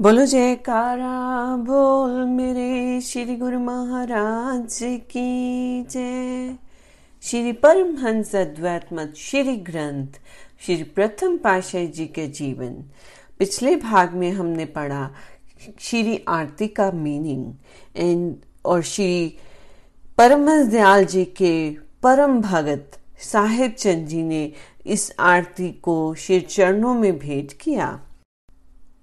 बोलो जयकारा, बोल मेरे श्री गुरु महाराज की जय। श्री परमहंस अद्वैत मत श्री ग्रंथ, श्री प्रथम पाशाह जी के जीवन। पिछले भाग में हमने पढ़ा श्री आरती का मीनिंग एंड और श्री परमहंस दयाल जी के परम भगत साहेब चंद जी ने इस आरती को श्री चरणों में भेंट किया।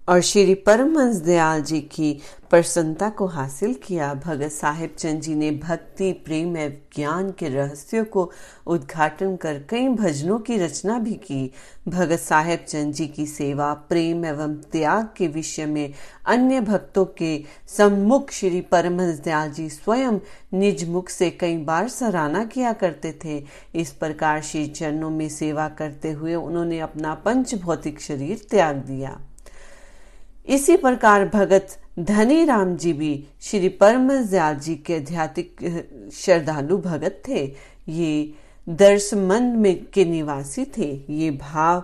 और श्री परमहंस दयाल जी की प्रसन्नता को हासिल किया। भगत साहिब चंद जी ने भक्ति, प्रेम एवं ज्ञान के रहस्यों को उद्घाटन कर कई भजनों की रचना भी की। भगत साहेब चंद जी की सेवा, प्रेम एवं त्याग के विषय में अन्य भक्तों के सम्मुख श्री परमहंस दयाल जी स्वयं निज मुख से कई बार सराहना किया करते थे। इस प्रकार श्री चरणों में सेवा करते हुए उन्होंने अपना पंच भौतिक शरीर त्याग दिया। इसी प्रकार भगत धनी राम जी भी श्री परम दयाल जी के आध्यात्मिक श्रद्धालु भगत थे। ये दर्शमंद में के निवासी थे। ये भाव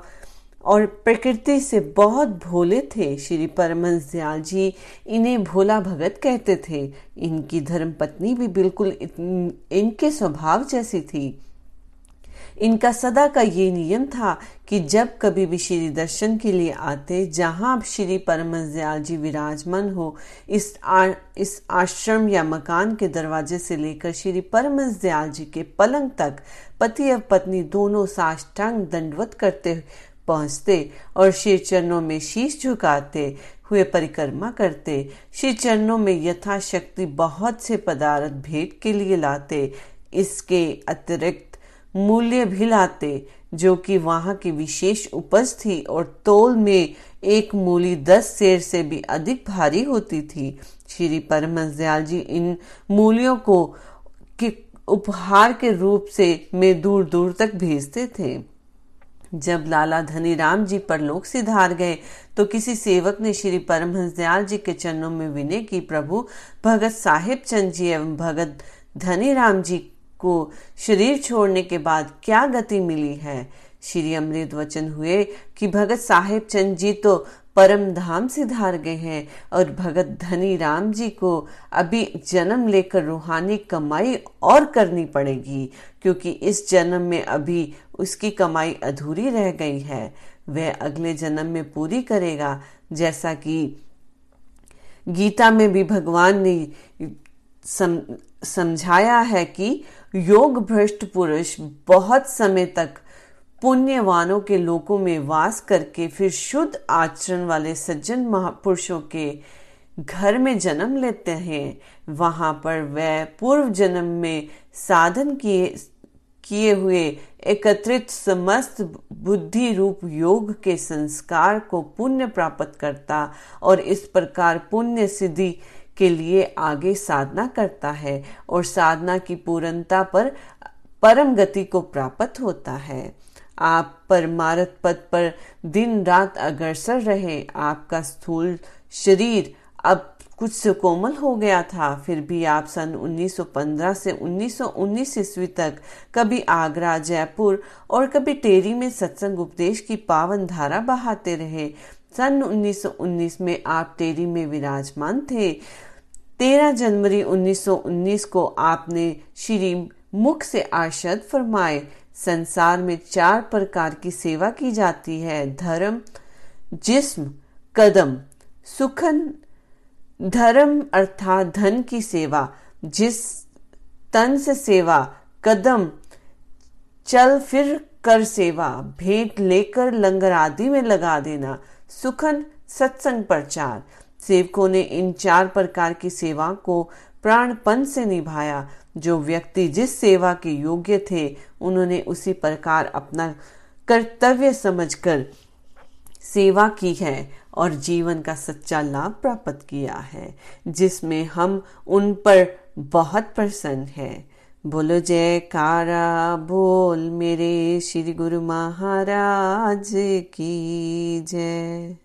और प्रकृति से बहुत भोले थे। श्री परमहंस दयाल जी इन्हें भोला भगत कहते थे। इनकी धर्मपत्नी भी बिल्कुल इनके स्वभाव जैसी थी। इनका सदा का ये नियम था कि जब कभी भी श्री दर्शन के लिए आते जहाँ श्री परमदयाल जी विराजमान हो इस आ, इस आश्रम या मकान के दरवाजे से लेकर श्री परमदयाल जी के पलंग तक पति और पत्नी दोनों साष्टांग दंडवत करते पहुँचते और श्री चरणों में शीश झुकाते हुए परिक्रमा करते। श्री चरणों में यथाशक्ति बहुत से पदार्थ भेंट के लिए लाते। इसके अतिरिक्त मूल्य भी लाते, जो कि वहाँ की विशेष उपज थी और तोल में एक मूली दस शेर से भी अधिक भारी होती थी। श्री परमहंस दयाल जी इन मूल्यों को के उपहार के रूप से में दूर दूर तक भेजते थे। जब लाला धनी राम जी परलोक से धार गए तो किसी सेवक ने श्री परमहंस दयाल जी के चरणों में विनय की, प्रभु, भगत साहिब चंद जी एवं भगत धनी राम जी को शरीर छोड़ने के बाद क्या गति मिली है? श्री अमृत वचन हुए कि भगत साहेब चंद जी तो परम धाम से धार गए हैं और भगत धनी राम जी को अभी जन्म लेकर रूहानी कमाई और करनी पड़ेगी, क्योंकि इस जन्म में अभी उसकी कमाई अधूरी रह गई है। वह अगले जन्म में पूरी करेगा, जैसा कि गीता में भी भगवान ने समझाया है कि योग भ्रष्ट पुरुष बहुत समय तक पुण्यवानों के लोकों में वास करके फिर शुद्ध आचरण वाले सज्जन महापुरुषों के घर में जन्म लेते हैं। वहाँ पर वह पूर्व जन्म में साधन किए किए हुए एकत्रित समस्त बुद्धि रूप योग के संस्कार को पुण्य प्राप्त करता और इस प्रकार पुण्य सिद्धि के लिए आगे साधना करता है और साधना की पूर्णता पर परम गति को प्राप्त होता है। आप परमारथ पद पर दिन रात अग्रसर रहे। आपका स्थूल शरीर अब कुछ कोमल हो गया था। फिर भी आप सन 1915 से 1919 ईस्वी तक कभी आगरा, जयपुर और कभी टेरी में सत्संग उपदेश की पावन धारा बहाते रहे। सन 1919 में आप टेरी में विराजमान थे। 13 जनवरी 1919 को आपने श्री मुख से आर्शद फरमाए। संसार में चार प्रकार की सेवा की जाती है। धर्म, जिस्म, कदम, सुखन, धर्म अर्थात धन की सेवा, जिस तन से सेवा, कदम, चल फिर कर सेवा, भेंट लेकर लंगर आदि में लगा देना। सुखन सत्संग प्रचार सेवकों ने इन चार प्रकार की सेवा को प्राणपन से निभाया। जो व्यक्ति जिस सेवा के योग्य थे, उन्होंने उसी प्रकार अपना कर्तव्य समझकर सेवा की है और जीवन का सच्चा लाभ प्राप्त किया है, जिसमें हम उन पर बहुत प्रसन्न है। बोलो जय कारा बोल मेरे श्री गुरु महाराज की जय।